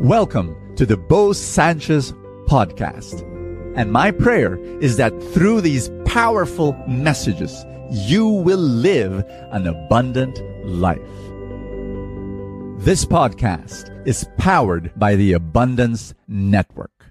Welcome to the Bo Sanchez podcast. And my prayer is that through these powerful messages, you will live an abundant life. This podcast is powered by the Abundance Network.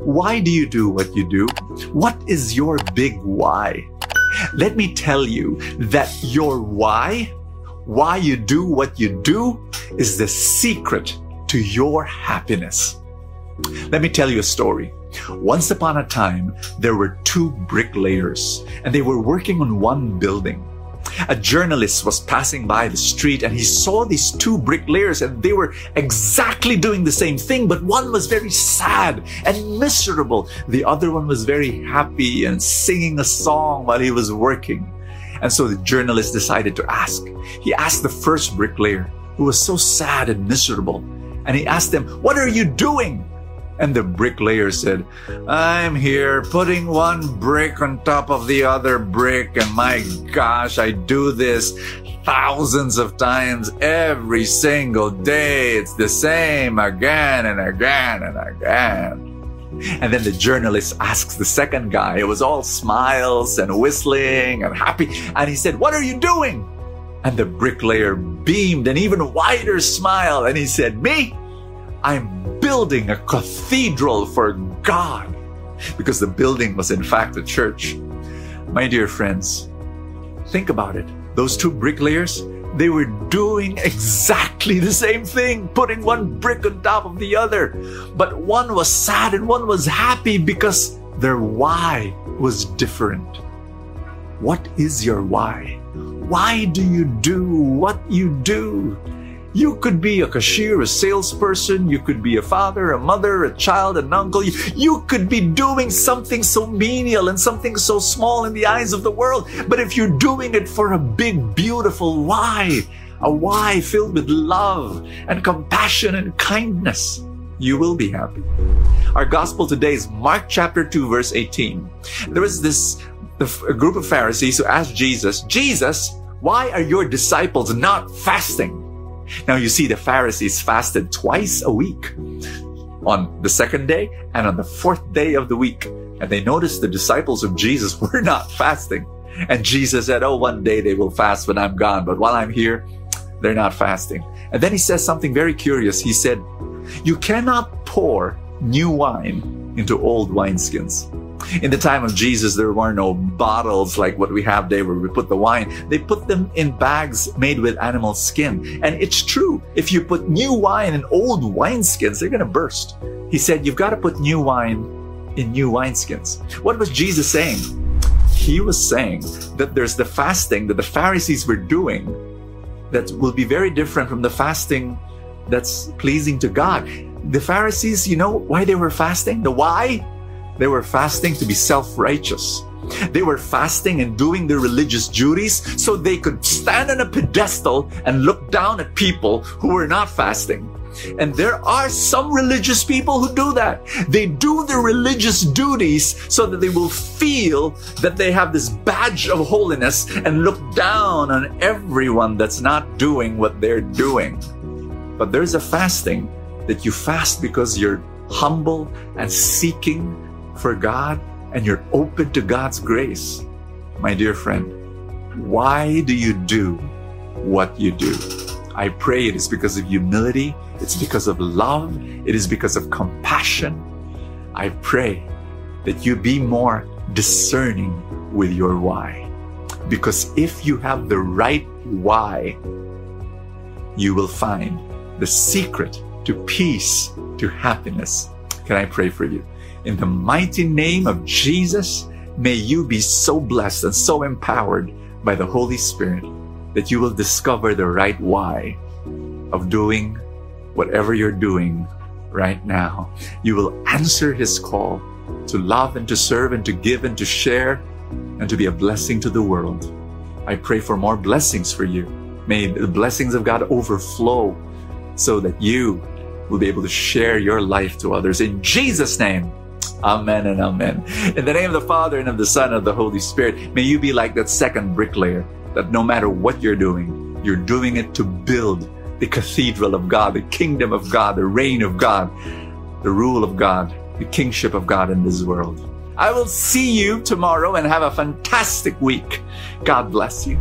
Why do you do what you do? What is your big why? Let me tell you that your why, why you do what you do, is the secret to your happiness. Let me tell you a story. Once upon a time, there were two bricklayers and they were working on one building. A journalist was passing by the street and he saw these two bricklayers and they were exactly doing the same thing, but one was very sad and miserable. The other one was very happy and singing a song while he was working. And so the journalist decided to ask. He asked the first bricklayer, who was so sad and miserable, and he asked him, What are you doing? And the bricklayer said, I'm here putting one brick on top of the other brick. And my gosh, I do this thousands of times every single day. It's the same again and again and again. And then the journalist asks the second guy, it was all smiles and whistling and happy. And he said, What are you doing? And the bricklayer beamed an even wider smile. And he said, Me? I'm building a cathedral for God. Because the building was, in fact, a church. My dear friends, think about it. Those two bricklayers, they were doing exactly the same thing, putting one brick on top of the other. But one was sad and one was happy because their why was different. What is your why? Why do you do what you do? You could be a cashier, a salesperson. You could be a father, a mother, a child, an uncle. You, could be doing something so menial and something so small in the eyes of the world. But if you're doing it for a big, beautiful why, a why filled with love and compassion and kindness, you will be happy. Our gospel today is Mark chapter 2, verse 18. There was this a group of Pharisees who asked Jesus, Jesus, why are your disciples not fasting? Now you see the Pharisees fasted twice a week on the second day and on the fourth day of the week. And they noticed the disciples of Jesus were not fasting. And Jesus said, Oh, one day they will fast when I'm gone. But while I'm here, they're not fasting. And then he says something very curious. He said, You cannot pour new wine into old wineskins. In the time of Jesus, there were no bottles like what we have today where we put the wine. They put them in bags made with animal skin. And it's true. If you put new wine in old wineskins, they're going to burst. He said, you've got to put new wine in new wineskins. What was Jesus saying? He was saying that there's the fasting that the Pharisees were doing that will be very different from the fasting that's pleasing to God. The Pharisees, you know why they were fasting? The why? They were fasting to be self righteous. They were fasting and doing their religious duties so they could stand on a pedestal and look down at people who were not fasting. And there are some religious people who do that. They do their religious duties so that they will feel that they have this badge of holiness and look down on everyone that's not doing what they're doing. But there's a fasting that you fast because you're humble and seeking for God and you're open to God's grace, my dear friend, why do you do what you do? I pray it is because of humility. It's because of love. It is because of compassion. I pray that you be more discerning with your why. Because if you have the right why, you will find the secret to peace, to happiness. Can I pray for you? In the mighty name of Jesus, may you be so blessed and so empowered by the Holy Spirit that you will discover the right why of doing whatever you're doing right now. You will answer His call to love and to serve and to give and to share and to be a blessing to the world. I pray for more blessings for you. May the blessings of God overflow so that you will be able to share your life to others. In Jesus' name, Amen and amen. In the name of the Father and of the Son and of the Holy Spirit, may you be like that second bricklayer that no matter what you're doing, you're doing it to build the cathedral of God, the kingdom of God, the reign of God, the rule of God, the kingship of God in this world. I will see you tomorrow and have a fantastic week. God bless you.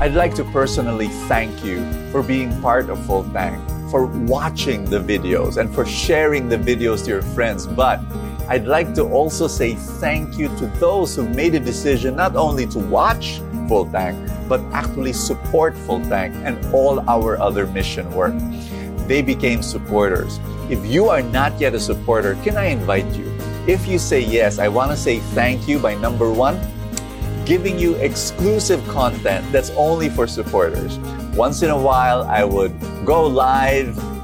I'd like to personally thank you for being part of Full Tank, for watching the videos, and for sharing the videos to your friends. But I'd like to also say thank you to those who made a decision not only to watch Full Tank, but actually support Full Tank and all our other mission work. They became supporters. If you are not yet a supporter, can I invite you? If you say yes, I want to say thank you by number one, giving you exclusive content that's only for supporters. Once in a while, I would go live